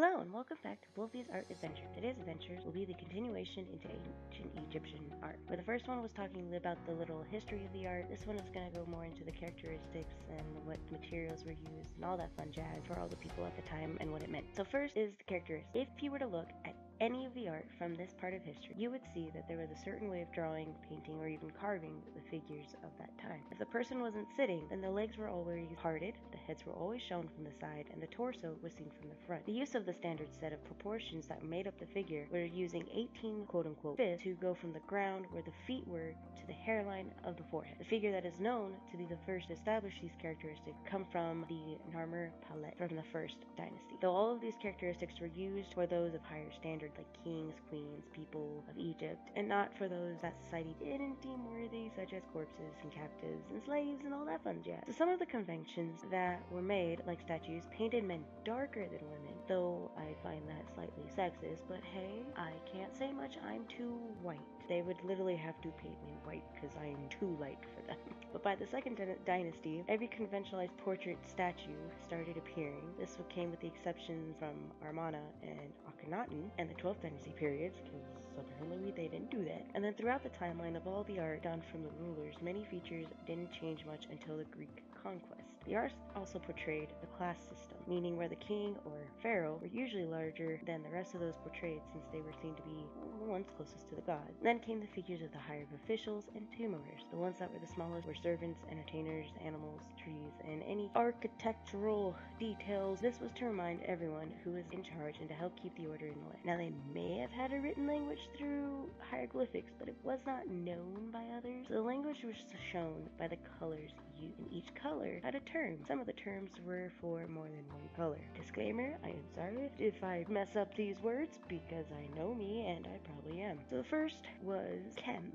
Hello and welcome back to Wolfie's Art Adventure. Today's adventures will be the continuation into ancient Egyptian art. Where the first one was talking about the little history of the art, this one is going to go more into the characteristics and what materials were used and all that fun jazz for all the people at the time and what it meant. So first is the characteristics. If you were to look at any of the art from this part of history, you would see that there was a certain way of drawing, painting, or even carving the figures of that time. If the person wasn't sitting, then the legs were always parted, the heads were always shown from the side, and the torso was seen from the front. The use of the standard set of proportions that made up the figure were using 18 quote unquote fists to go from the ground where the feet were to the hairline of the forehead. The figure that is known to be the first to establish these characteristics come from the Narmer palette from the first dynasty. Though all of these characteristics were used for those of higher like kings, queens, people of Egypt, and not for those that society didn't deem worthy, such as corpses and captives and slaves and all that fun jazz. So some of the conventions that were made, like statues, painted men darker than women, though I find that slightly sexist, but hey, I can't say much, I'm too white. They would literally have to paint me white because I am too light for them. But by the second dynasty, every conventionalized portrait statue started appearing. This came with the exception from Amarna and Akhenaten and the 12th dynasty periods, because apparently they didn't do that. And then throughout the timeline of all the art done from the rulers, many features didn't change much until the Greek conquest. The art also portrayed the class system, meaning where the king or pharaoh were usually larger than the rest of those portrayed since they were seen to be the ones closest to the god. Then came the figures of the higher officials and tomb owners. The ones that were the smallest were servants, entertainers, animals, trees, and any architectural details. This was to remind everyone who was in charge and to help keep the order in the land. Now they may have had a written language through hieroglyphics, but it was not known by others. The language was shown by the colors used, and each color had a term. Some of the terms were for more than one color. Disclaimer, I am sorry if I mess up these words because I know me and I probably am. So the first was chem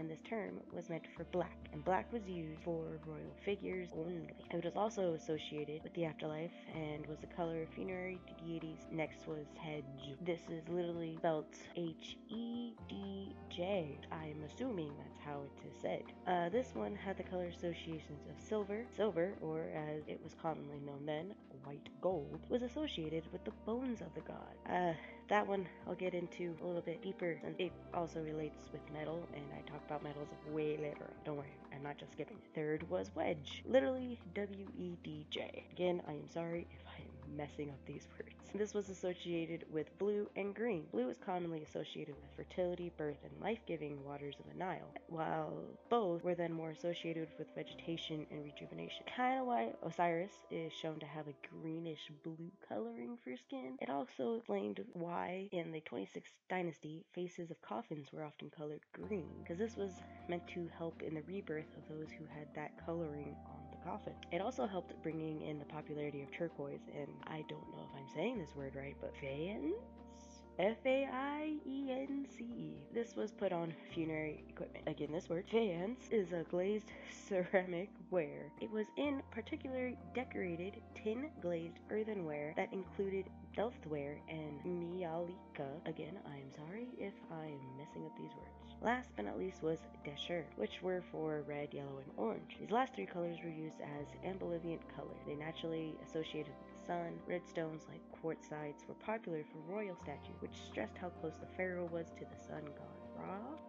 and this term was meant for black, and black was used for royal figures only. It was also associated with the afterlife and was the color of funerary deities. Next was hedge. This is literally spelled H E D J. I'm assuming that's how it is said. Uh, this one had the color associations of silver. Silver, or as it was commonly known then, white gold, was associated with the bones of the god. Uh, that one I'll get into a little bit deeper and it also relates with metal and I talk about metals way later Don't worry, I'm not just skipping. Third was wedge, literally W-E-D-J. Again, I am sorry if messing up these words. This was associated with blue and green. Blue is commonly associated with fertility, birth, and life-giving waters of the Nile, while both were then more associated with vegetation and rejuvenation. Kind of why Osiris is shown to have a greenish blue coloring for skin. It also explained why in the 26th dynasty faces of coffins were often colored green, because this was meant to help in the rebirth of those who had that coloring on coffin. It also helped bringing in the popularity of turquoise, and I don't know if I'm saying this word right, but faience? F A I E N C E. This was put on funerary equipment. Again, this word, faience, is a glazed ceramic ware. It was in particular decorated tin glazed earthenware that included Delftware and Maiolica. Again, I am sorry if I am messing up these words. Last but not least was Deshur, which were for red, yellow, and orange. These last three colors were used as amblyviant colors. They naturally associated with the sun. Red stones like quartzites were popular for royal statues, which stressed how close the pharaoh was to the sun god.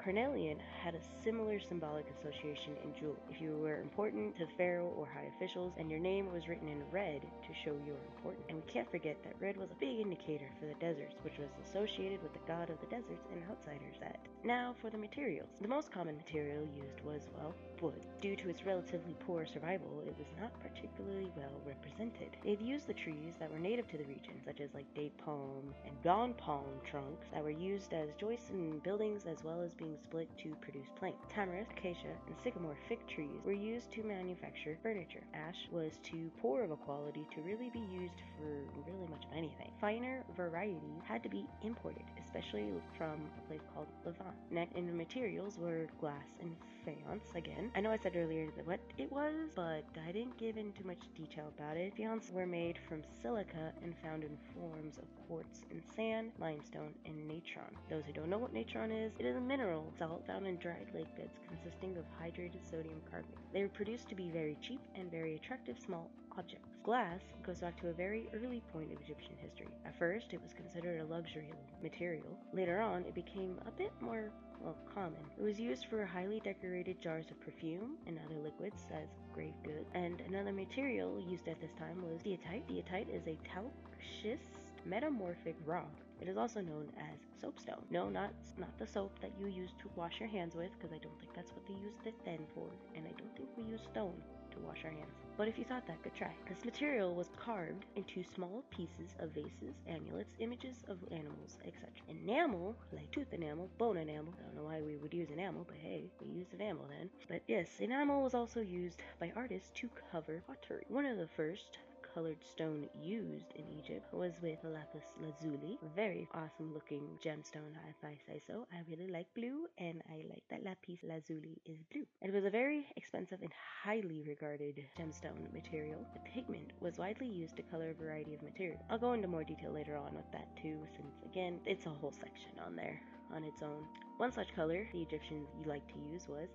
Carnelian had a similar symbolic association in jewelry. If you were important to pharaoh or high officials, and your name was written in red to show you were important. And we can't forget that red was a big indicator for the deserts, which was associated with the god of the deserts and outsiders at. Now for the materials. The most common material used was, well, wood. Due to its relatively poor survival, it was not particularly well represented. They've used the trees that were native to the region, such as like date palm and gone palm trunks that were used as joists in buildings as well as being split to produce planks. Tamarisk, acacia, and sycamore fig trees were used to manufacture furniture. Ash was too poor of a quality to really be used for really much of anything. Finer varieties had to be imported, especially from a place called Levant. Next in materials were glass and faience again. I know I said earlier what it was, but I didn't give in too much detail about it. Faience were made from silica and found in forms of quartz and sand, limestone, and natron. Those who don't know what natron is, it is a mineral salt found in dried lake beds consisting of hydrated sodium carbonate. They were produced to be very cheap and very attractive small objects. Glass goes back to a very early point of Egyptian history. At first, it was considered a luxury material. Later on, it became a bit more well, common. It was used for highly decorated jars of perfume and other liquids as grave goods. And another material used at this time was steatite. Steatite is a talc-schist metamorphic rock. It is also known as soapstone. No, not not the soap that you use to wash your hands with, because I don't think that's what they used this then for, and I don't think we use stone to wash our hands. But if you thought that, good try. This material was carved into small pieces of vases, amulets, images of animals, etc. Enamel, like tooth enamel, bone enamel, I don't know why we would use enamel, but hey, we used enamel then. But yes, enamel was also used by artists to cover pottery. One of the first colored stone used in Egypt was with lapis lazuli. Very awesome looking gemstone, if I say so. I really like blue, and I like that lapis lazuli is blue. It was a very expensive and highly regarded gemstone material. The pigment was widely used to color a variety of materials. I'll go into more detail later on with that too, since again, it's a whole section on there on its own. One such color the Egyptians liked to use was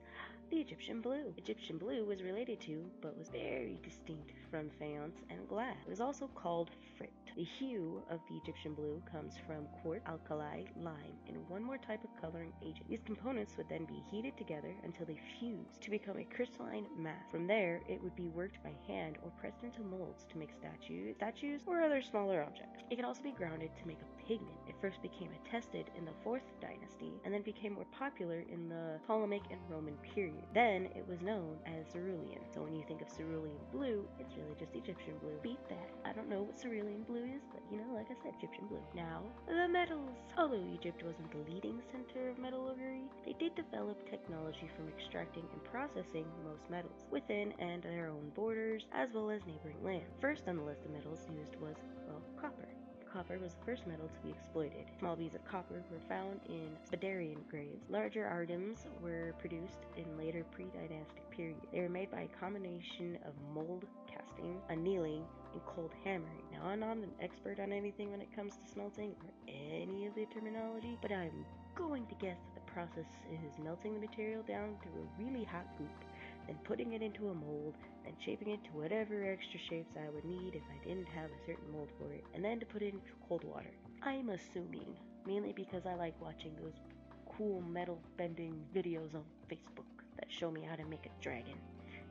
the Egyptian blue. Egyptian blue was related to, but was very distinct from faience and glass. It was also called frit. The hue of the Egyptian blue comes from quartz, alkali, lime, and one more type of coloring agent. These components would then be heated together until they fuse to become a crystalline mass. From there, it would be worked by hand or pressed into molds to make statues, statues or other smaller objects. It can also be grounded to make a pigment. It first became attested in the 4th dynasty and then became more popular in the Ptolemaic and Roman period. Then it was known as cerulean. So when you think of cerulean blue, it's really just Egyptian blue. Beat that. I don't know what cerulean blue is, but you know, like I said, Egyptian blue. Now, the metals. Although Egypt wasn't the leading center of metallurgy, they did develop technology from extracting and processing most metals within and their own borders, as well as neighboring lands. First on the list of metals used was, well, copper copper was the first metal to be exploited. Small beads of copper were found in Badarian graves. Larger items were produced in later pre-dynastic period. They were made by a combination of mold casting, annealing, and cold hammering. Now, I'm not an expert on anything when it comes to smelting or any of the terminology, but I'm going to guess that the process is melting the material down to a really hot goop, then putting it into a mold, then shaping it to whatever extra shapes I would need if I didn't have a certain mold for it, and then to put it into cold water. I'm assuming, mainly because I like watching those cool metal bending videos on Facebook that show me how to make a dragon.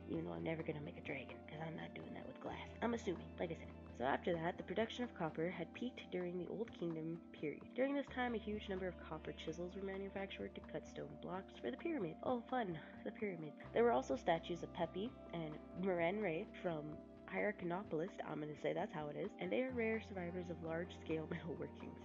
Even though I'm never gonna make a dragon, because I'm not doing that with glass. I'm assuming, like I said. So after that, the production of copper had peaked during the Old Kingdom period. During this time, a huge number of copper chisels were manufactured to cut stone blocks for the pyramid. Oh, fun, the pyramid. There were also statues of Pepi and Merenre from Hierakonpolis, I'm going to say that's how it is, and they are rare survivors of large-scale metal workings.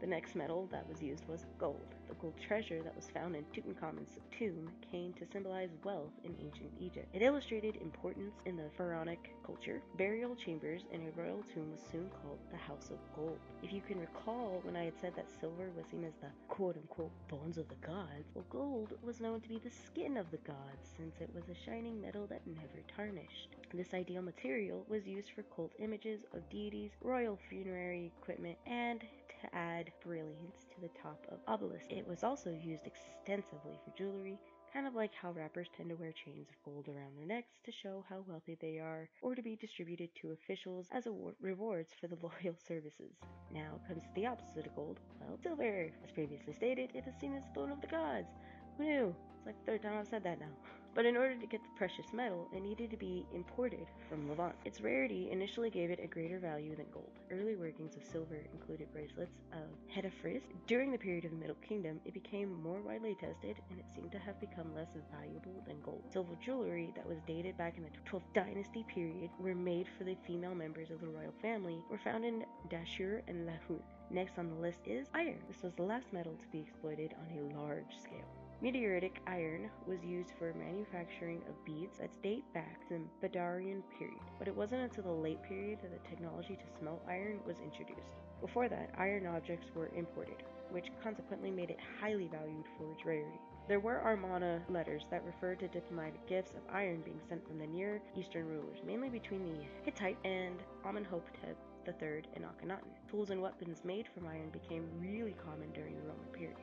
The next metal that was used was gold. The gold treasure that was found in Tutankhamun's tomb came to symbolize wealth in ancient Egypt. It illustrated importance in the pharaonic culture. Burial chambers in a royal tomb was soon called the House of Gold. If you can recall when I had said that silver was seen as the quote unquote bones of the gods, well, gold was known to be the skin of the gods since it was a shining metal that never tarnished. This ideal material was used for cult images of deities, royal funerary equipment, and to add brilliance to the top of obelisks. It was also used extensively for jewelry, kind of like how rappers tend to wear chains of gold around their necks to show how wealthy they are, or to be distributed to officials as award- rewards for the loyal services. Now comes the opposite of gold. Well, silver. As previously stated, it is seen as the bone of the gods. Who knew? It's like the third time I've said that now. But in order to get the precious metal, it needed to be imported from Levant. Its rarity initially gave it a greater value than gold. Early workings of silver included bracelets of Hetepheres. During the period of the Middle Kingdom, it became more widely tested and it seemed to have become less valuable than gold. Silver jewelry that was dated back in the 12th dynasty period were made for the female members of the royal family were found in Dashur and Lahun. Next on the list is iron. This was the last metal to be exploited on a large scale. Meteoritic iron was used for manufacturing of beads that date back to the Badarian period, but it wasn't until the late period that the technology to smelt iron was introduced. Before that, iron objects were imported, which consequently made it highly valued for its rarity. There were Amarna letters that referred to diplomatic gifts of iron being sent from the Near Eastern rulers, mainly between the Hittite and Amenhotep III and Akhenaten. Tools and weapons made from iron became really common during the Roman period.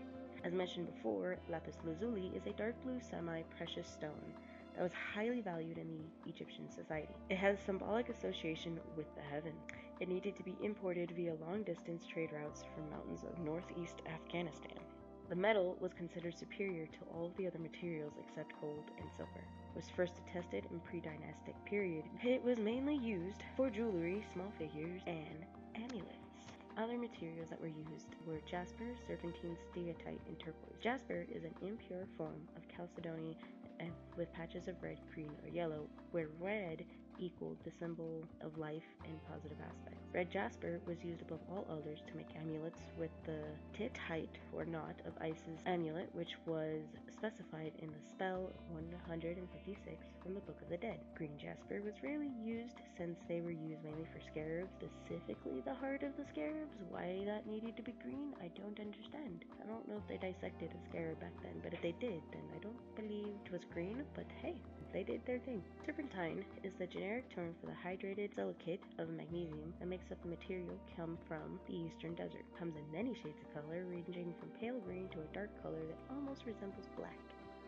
As mentioned before, lapis lazuli is a dark blue semi precious stone that was highly valued in the Egyptian society. It has symbolic association with the heaven. It needed to be imported via long distance trade routes from mountains of northeast Afghanistan. The metal was considered superior to all the other materials except gold and silver. It was first attested in pre-dynastic period. It was mainly used for jewelry, small figures, and. Other materials that were used were jasper, serpentine, steatite, and turquoise. Jasper is an impure form of chalcedony eh, with patches of red, green, or yellow, where red equaled the symbol of life and positive aspects. Red jasper was used above all others to make amulets with the tit height or knot of Isis amulet, which was specified in the spell 156 from the Book of the Dead. Green jasper was rarely used since they were used mainly for scarabs, specifically the heart of the scarabs. Why that needed to be green, I don't understand. I don't know if they dissected a scarab back then, but if they did, then I don't believe it was green, but hey, they did their thing. Serpentine is the generic term for the hydrated silicate of magnesium that makes up the material come from the eastern desert. Comes in many shades of color, ranging from pale green to a dark color that almost resembles black.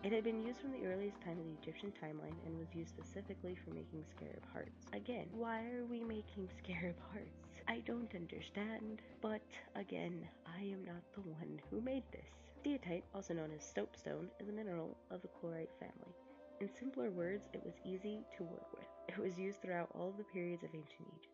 It had been used from the earliest time of the Egyptian timeline and was used specifically for making scarab hearts. Again, why are we making scarab hearts? I don't understand, but again, I am not the one who made this. Steatite, also known as soapstone, is a mineral of the chlorite family. In simpler words, it was easy to work with. It was used throughout all of the periods of ancient Egypt.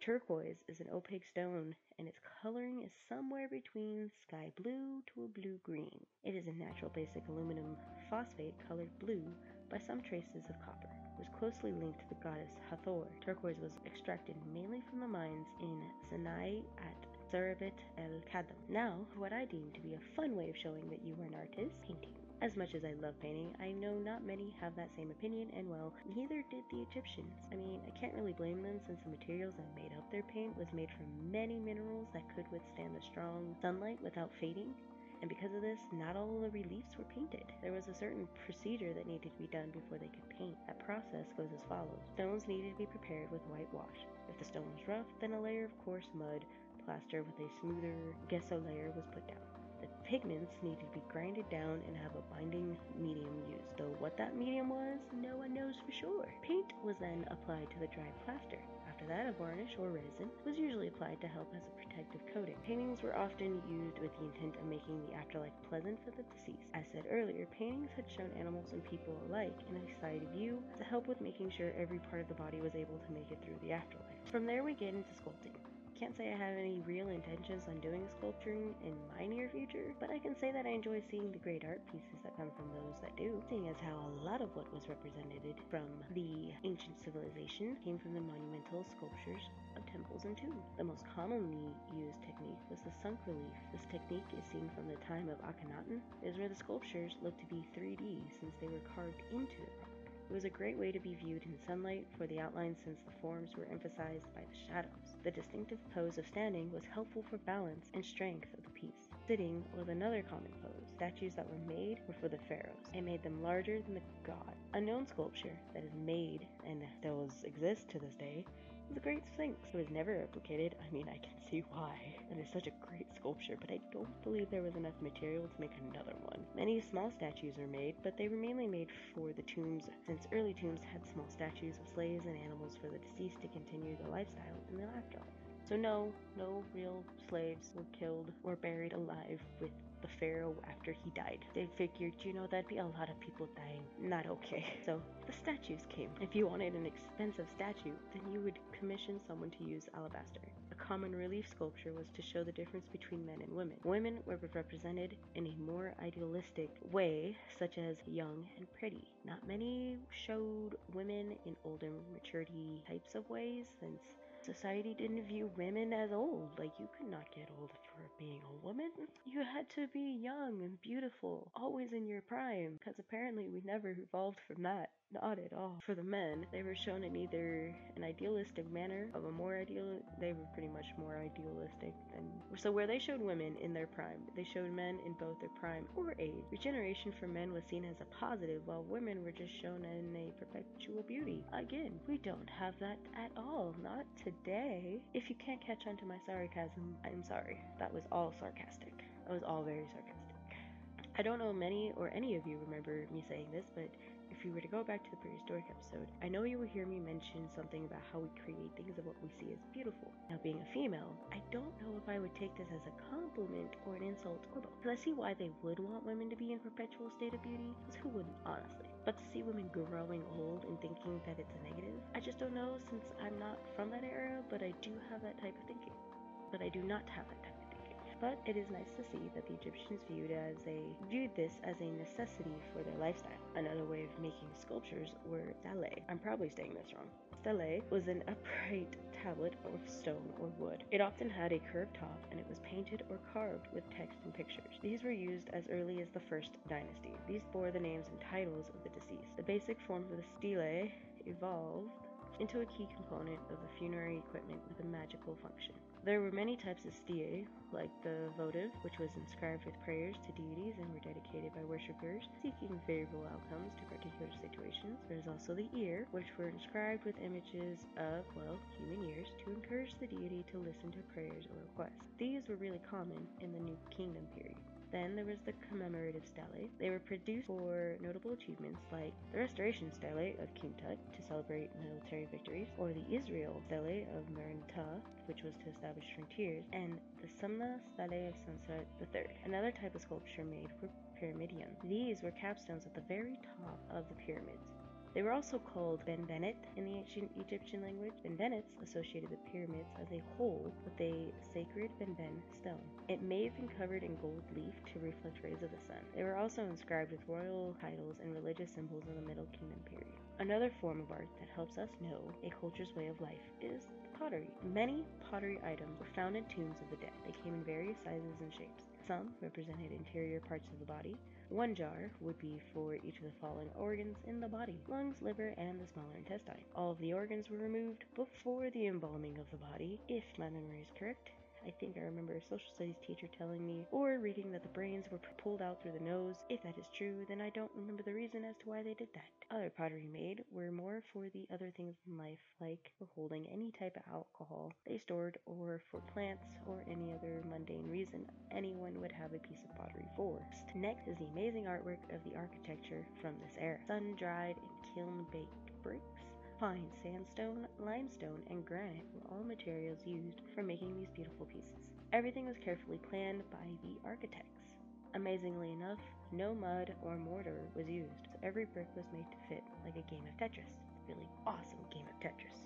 Turquoise is an opaque stone, and its coloring is somewhere between sky blue to a blue green. It is a natural basic aluminum phosphate colored blue by some traces of copper. It was closely linked to the goddess Hathor. Turquoise was extracted mainly from the mines in Sinai at Serabit el Khadim. Now, what I deem to be a fun way of showing that you were an artist, painting. As much as I love painting, I know not many have that same opinion, and well, neither did the Egyptians. I mean, I can't really blame them since the materials that made up their paint was made from many minerals that could withstand the strong sunlight without fading. And because of this, not all the reliefs were painted. There was a certain procedure that needed to be done before they could paint. That process goes as follows. Stones needed to be prepared with whitewash. If the stone was rough, then a layer of coarse mud plaster with a smoother gesso layer was put down. Pigments needed to be grinded down and have a binding medium used, though what that medium was, no one knows for sure. Paint was then applied to the dried plaster. After that, a varnish or resin was usually applied to help as a protective coating. Paintings were often used with the intent of making the afterlife pleasant for the deceased. As said earlier, paintings had shown animals and people alike in a side view to help with making sure every part of the body was able to make it through the afterlife. From there, we get into sculpting can't say I have any real intentions on doing sculpturing in my near future, but I can say that I enjoy seeing the great art pieces that come from those that do, seeing as how a lot of what was represented from the ancient civilization came from the monumental sculptures of temples and tombs. The most commonly used technique was the sunk relief. This technique is seen from the time of Akhenaten, is where the sculptures look to be 3D since they were carved into the rock. It was a great way to be viewed in sunlight for the outlines since the forms were emphasized by the shadows. The distinctive pose of standing was helpful for balance and strength of the piece. Sitting was another common pose. Statues that were made were for the pharaohs. and made them larger than the god. A known sculpture that is made and still exists to this day the Great Sphinx. Was never replicated. I mean, I can see why. It is such a great sculpture, but I don't believe there was enough material to make another one. Many small statues were made, but they were mainly made for the tombs, since early tombs had small statues of slaves and animals for the deceased to continue their lifestyle in the afterlife. So no, no real slaves were killed or buried alive with the pharaoh after he died. They figured, you know, that'd be a lot of people dying. Not okay. So the statues came. If you wanted an expensive statue, then you would commission someone to use alabaster. A common relief sculpture was to show the difference between men and women. Women were represented in a more idealistic way, such as young and pretty. Not many showed women in older maturity types of ways, since society didn't view women as old. Like, you could not get old for being a woman. You had to be young and beautiful, always in your prime, because apparently we never evolved from that. Not at all. For the men, they were shown in either an idealistic manner of a more ideal, they were pretty much more idealistic than. So, where they showed women in their prime, they showed men in both their prime or age. Regeneration for men was seen as a positive, while women were just shown in a perpetual beauty. Again, we don't have that at all. Not today. If you can't catch on to my sarcasm, I'm sorry. That was all sarcastic. That was all very sarcastic. I don't know many or any of you remember me saying this, but if you were to go back to the prehistoric episode, I know you will hear me mention something about how we create things of what we see as beautiful. Now, being a female, I don't know if I would take this as a compliment or an insult or both. Because I see why they would want women to be in perpetual state of beauty, because who wouldn't, honestly? But to see women growing old and thinking that it's a negative, I just don't know since I'm not from that era, but I do have that type of thinking. But I do not have that type but it is nice to see that the Egyptians viewed as a viewed this as a necessity for their lifestyle. Another way of making sculptures were stelae. I'm probably saying this wrong. Stelae was an upright tablet of stone or wood. It often had a curved top and it was painted or carved with text and pictures. These were used as early as the first dynasty. These bore the names and titles of the deceased. The basic form of the stele evolved into a key component of the funerary equipment with a magical function. There were many types of stelae, like the votive, which was inscribed with prayers to deities and were dedicated by worshippers seeking favorable outcomes to particular situations. There's also the ear, which were inscribed with images of, well, human ears to encourage the deity to listen to prayers or requests. These were really common in the New Kingdom period. Then there was the commemorative stele. They were produced for notable achievements like the restoration stele of King Tut to celebrate military victories, or the Israel stele of Merneptah, which was to establish frontiers, and the Semna stele of Senusret III, another type of sculpture made for pyramidion. These were capstones at the very top of the pyramids. They were also called benbenet in the ancient Egyptian language. Benbenets associated the pyramids as a whole with a sacred benben stone. It may have been covered in gold leaf to reflect rays of the sun. They were also inscribed with royal titles and religious symbols in the Middle Kingdom period. Another form of art that helps us know a culture's way of life is pottery. Many pottery items were found in tombs of the dead. They came in various sizes and shapes. Some represented interior parts of the body, one jar would be for each of the following organs in the body lungs, liver, and the smaller intestine. All of the organs were removed before the embalming of the body, if my memory is correct. I think I remember a social studies teacher telling me or reading that the brains were pulled out through the nose. If that is true, then I don't remember the reason as to why they did that. Other pottery made were more for the other things in life, like for holding any type of alcohol they stored, or for plants, or any other mundane reason anyone would have a piece of pottery for. Next is the amazing artwork of the architecture from this era. Sun dried and kiln baked bricks Fine sandstone, limestone, and granite were all materials used for making these beautiful pieces. Everything was carefully planned by the architects. Amazingly enough, no mud or mortar was used, so every brick was made to fit like a game of Tetris. Really awesome game of Tetris.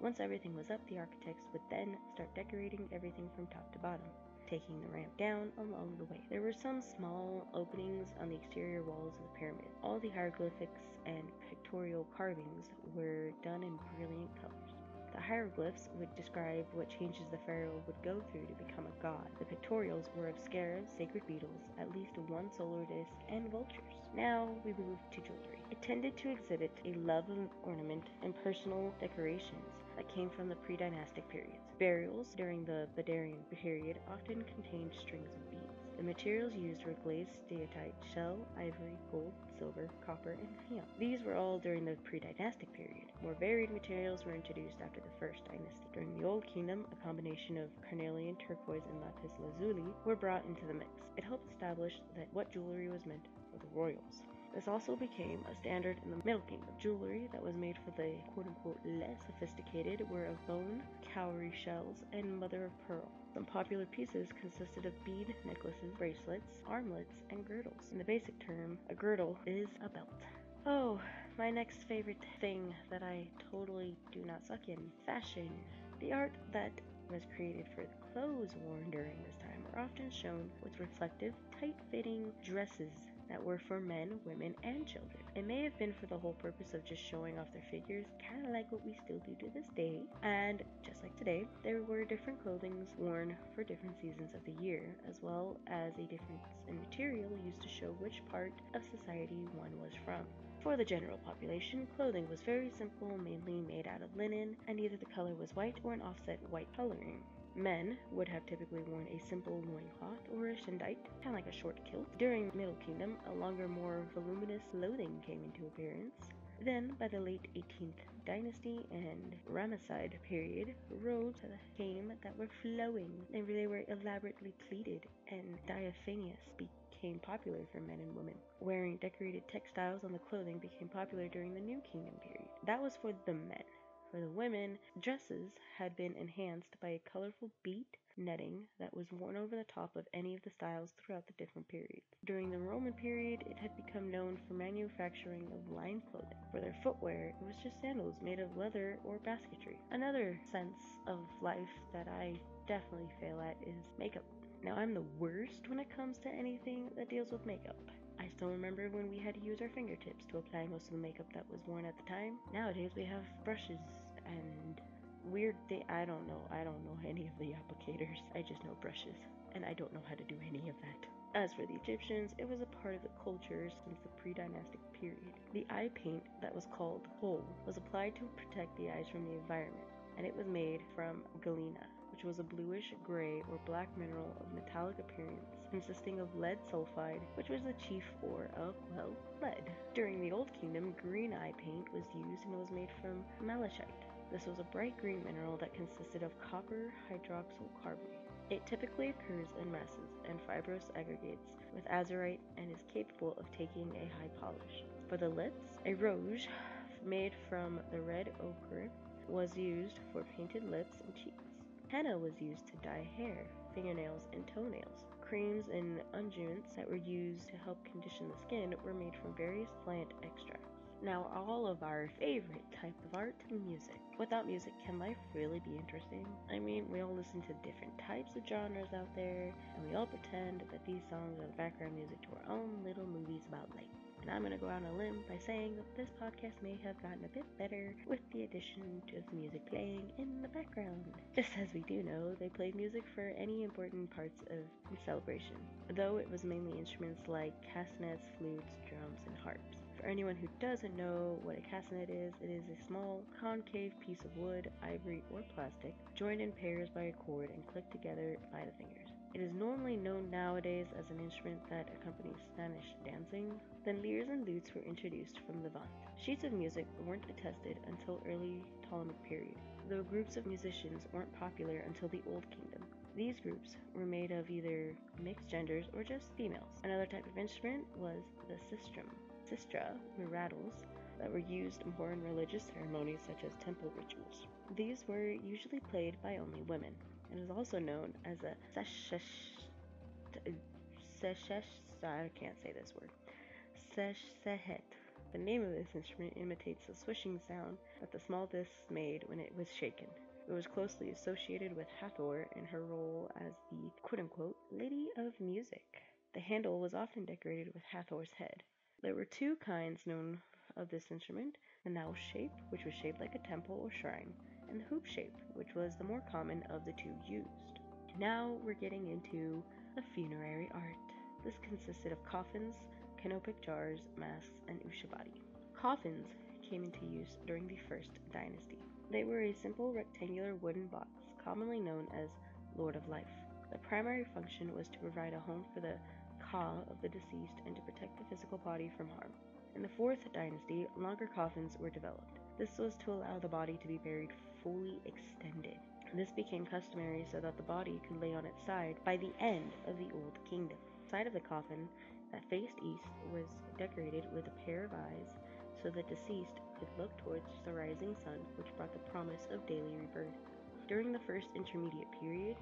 Once everything was up, the architects would then start decorating everything from top to bottom taking the ramp down along the way. There were some small openings on the exterior walls of the pyramid. All the hieroglyphics and pictorial carvings were done in brilliant colors. The hieroglyphs would describe what changes the pharaoh would go through to become a god. The pictorials were of scarabs, sacred beetles, at least one solar disk, and vultures. Now we move to jewelry. It tended to exhibit a love of ornament and personal decorations that came from the pre-dynastic periods. Burials during the Badarian period often contained strings of beads. The materials used were glazed steatite, shell, ivory, gold, silver, copper, and neon. These were all during the pre-dynastic period. More varied materials were introduced after the first dynasty. During the Old Kingdom, a combination of carnelian, turquoise, and lapis lazuli were brought into the mix. It helped establish that what jewelry was meant for the royals. This also became a standard in the Middle Kingdom. Jewelry that was made for the quote unquote less sophisticated were of bone, cowrie shells, and mother of pearl. Some popular pieces consisted of bead necklaces, bracelets, armlets, and girdles. In the basic term, a girdle is a belt. Oh, my next favorite thing that I totally do not suck in fashion. The art that was created for the clothes worn during this time are often shown with reflective, tight fitting dresses that were for men, women, and children. It may have been for the whole purpose of just showing off their figures, kind of like what we still do to this day. And just like today, there were different clothings worn for different seasons of the year, as well as a difference in material used to show which part of society one was from. For the general population, clothing was very simple, mainly made out of linen, and either the color was white or an offset white coloring. Men would have typically worn a simple loincloth or a shendyt, kind of like a short kilt. During Middle Kingdom, a longer, more voluminous clothing came into appearance. Then, by the late 18th dynasty and Ramesside period, robes came that were flowing they were elaborately pleated and diaphanous, became popular for men and women. Wearing decorated textiles on the clothing became popular during the New Kingdom period. That was for the men. For the women, dresses had been enhanced by a colorful beat netting that was worn over the top of any of the styles throughout the different periods. During the Roman period, it had become known for manufacturing of lined clothing. For their footwear, it was just sandals made of leather or basketry. Another sense of life that I definitely fail at is makeup. Now, I'm the worst when it comes to anything that deals with makeup. I still remember when we had to use our fingertips to apply most of the makeup that was worn at the time. Nowadays, we have brushes and weird thing. I don't know. I don't know any of the applicators. I just know brushes, and I don't know how to do any of that. As for the Egyptians, it was a part of the culture since the pre-dynastic period. The eye paint that was called kohl was applied to protect the eyes from the environment, and it was made from galena, which was a bluish gray or black mineral of metallic appearance consisting of lead sulfide, which was the chief ore of, well, lead. During the Old Kingdom, green eye paint was used and it was made from malachite. This was a bright green mineral that consisted of copper hydroxyl carbonate. It typically occurs in masses and fibrous aggregates with azurite and is capable of taking a high polish. For the lips, a rouge made from the red ochre was used for painted lips and cheeks. Henna was used to dye hair, fingernails, and toenails. Creams and unguents that were used to help condition the skin were made from various plant extracts. Now, all of our favorite type of art, music. Without music, can life really be interesting? I mean, we all listen to different types of genres out there, and we all pretend that these songs are the background music to our own little movies about life. And I'm to go out on a limb by saying that this podcast may have gotten a bit better with the addition of music playing in the background. Just as we do know, they played music for any important parts of the celebration, though it was mainly instruments like castanets, flutes, drums, and harps. For anyone who doesn't know what a castanet is, it is a small, concave piece of wood, ivory, or plastic joined in pairs by a cord and clicked together by the fingers. It is normally known nowadays as an instrument that accompanies Spanish dancing. Then lyres and lutes were introduced from the Levant. Sheets of music weren't attested until early Ptolemaic period, though groups of musicians weren't popular until the Old Kingdom. These groups were made of either mixed genders or just females. Another type of instrument was the sistrum. Sistra rattles that were used more in religious ceremonies such as temple rituals. These were usually played by only women. and is also known as a seshesh. I can't say this word. Seshehet. The name of this instrument imitates the swishing sound that the small discs made when it was shaken. It was closely associated with Hathor in her role as the quote unquote Lady of Music. The handle was often decorated with Hathor's head. There were two kinds known of this instrument the naos shape, which was shaped like a temple or shrine, and the hoop shape, which was the more common of the two used. Now we're getting into the funerary art. This consisted of coffins, canopic jars, masks, and ushabati. Coffins came into use during the First Dynasty. They were a simple rectangular wooden box, commonly known as Lord of Life. The primary function was to provide a home for the ka of the deceased and to protect the physical body from harm. In the Fourth Dynasty, longer coffins were developed. This was to allow the body to be buried fully extended. This became customary so that the body could lay on its side by the end of the Old Kingdom. The side of the coffin that faced east was decorated with a pair of eyes so the deceased could look towards the rising sun, which brought the promise of daily rebirth. During the first intermediate period,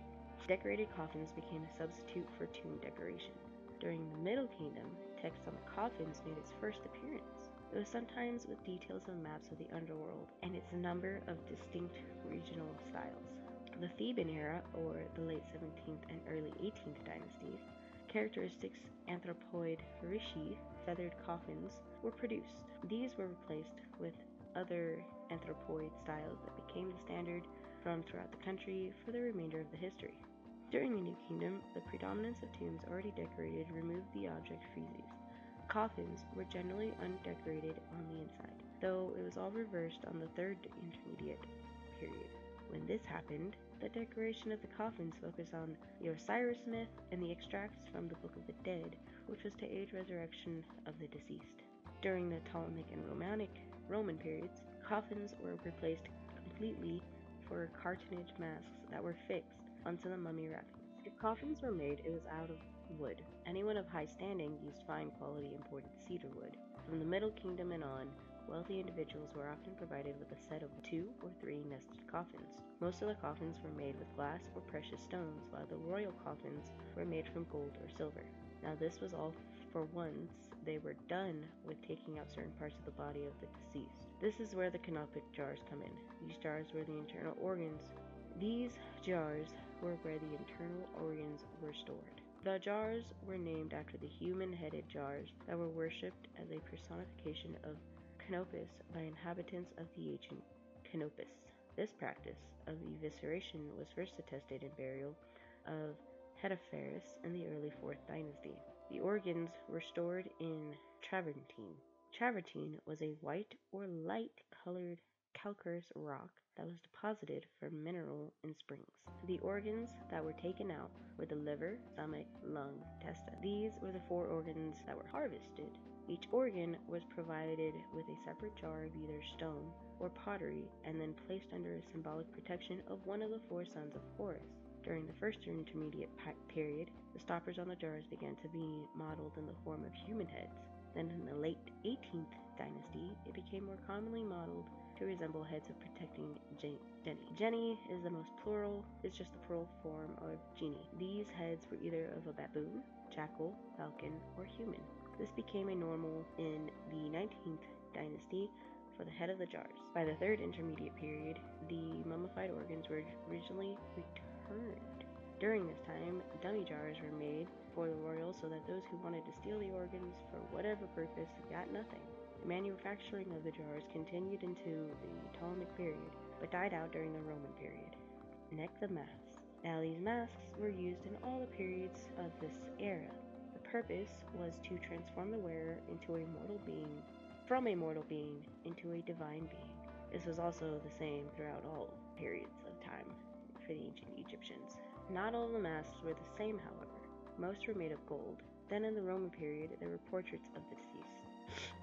decorated coffins became a substitute for tomb decoration. During the Middle Kingdom, text on the coffins made its first appearance. It was sometimes with details of maps of the underworld and its number of distinct regional styles. The Theban era, or the late 17th and early 18th dynasties, characteristics anthropoid rishi, feathered coffins, were produced. These were replaced with other anthropoid styles that became the standard from throughout the country for the remainder of the history. During the New Kingdom, the predominance of tombs already decorated removed the object friezes. Coffins were generally undecorated on the inside, though it was all reversed on the Third Intermediate period. When this happened, the decoration of the coffins focused on the Osiris myth and the extracts from the Book of the Dead, which was to aid resurrection of the deceased. During the Ptolemaic and Romanic Roman periods, coffins were replaced completely for cartonnage masks that were fixed onto the mummy wrappings. If coffins were made, it was out of wood. Anyone of high standing used fine quality imported cedar wood. From the Middle Kingdom and on, wealthy individuals were often provided with a set of two or three nested coffins. Most of the coffins were made with glass or precious stones, while the royal coffins were made from gold or silver. Now, this was all for once they were done with taking out certain parts of the body of the deceased. This is where the canopic jars come in. These jars were the internal organs. These jars were where the internal organs were stored. The jars were named after the human headed jars that were worshipped as a personification of Canopus by inhabitants of the ancient Canopus. This practice of evisceration was first attested in burial of Hetepheres in the early 4th dynasty. The organs were stored in travertine. Travertine was a white or light colored calcareous rock that was deposited from mineral in springs. The organs that were taken out were the liver, stomach, lung, intestine. These were the four organs that were harvested. Each organ was provided with a separate jar of either stone or pottery and then placed under a symbolic protection of one of the four sons of Horus. During the first intermediate period, the stoppers on the jars began to be modeled in the form of human heads. Then, in the late 18th dynasty, it became more commonly modeled to resemble heads of protecting Jenny. Jenny is the most plural, it's just the plural form of genie. These heads were either of a baboon, jackal, falcon, or human. This became a normal in the 19th dynasty for the head of the jars. By the third intermediate period, the mummified organs were originally returned. During this time, dummy jars were made for the royals so that those who wanted to steal the organs for whatever purpose got nothing. Manufacturing of the jars continued into the Ptolemaic period, but died out during the Roman period. Next, the masks. Now, these masks were used in all the periods of this era. The purpose was to transform the wearer into a mortal being, from a mortal being into a divine being. This was also the same throughout all periods of time for the ancient Egyptians. Not all the masks were the same, however. Most were made of gold. Then, in the Roman period, there were portraits of the deceased.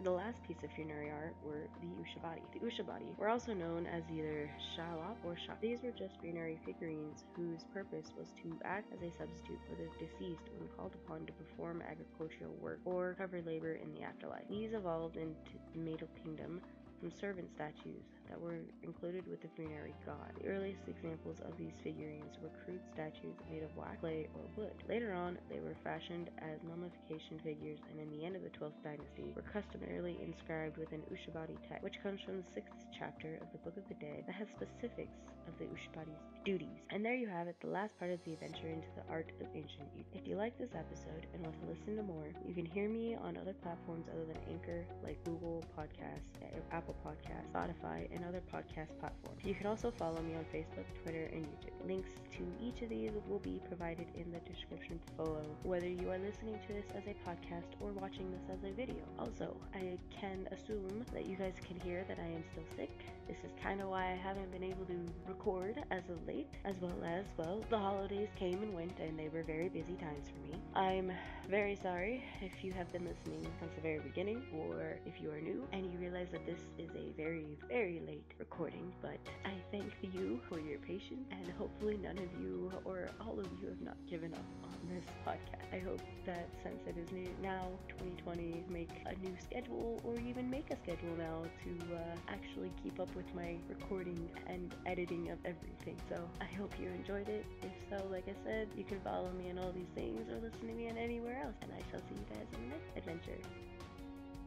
The last piece of funerary art were the Ushabati. The Ushabati were also known as either Shalop or Shop. These were just funerary figurines whose purpose was to act as a substitute for the deceased when called upon to perform agricultural work or cover labor in the afterlife. These evolved into the Middle Kingdom from servant statues that were included with the funerary god. The earliest examples of these figurines were crude statues made of wax, clay, or wood. Later on, they were fashioned as mummification figures, and in the end of the 12th dynasty, were customarily inscribed with an Ushabati text, which comes from the 6th chapter of the Book of the Dead that has specifics of the Ushabati's duties. And there you have it, the last part of the adventure into the art of ancient Egypt. If you like this episode and want to listen to more, you can hear me on other platforms other than Anchor, like Google Podcasts, Apple Podcasts, Spotify, and other podcast platforms. You can also follow me on Facebook, Twitter, and YouTube. Links to each of these will be provided in the description below, whether you are listening to this as a podcast or watching this as a video. Also, I can assume that you guys can hear that I am still sick. This is kind of why I haven't been able to record as of late, as well as, well, the holidays came and went and they were very busy times for me. I'm very sorry if you have been listening since the very beginning, or if you are new and you realize that this is a very, very late recording, but I thank you for your patience and hopefully none of you or all of you have not given up on this podcast. I hope that since it is new now 2020, make a new schedule or even make a schedule now to uh, actually keep up with my recording and editing of everything. So I hope you enjoyed it. If so, like I said, you can follow me on all these things or listen to me on anywhere else, and I shall see you guys in the next adventure.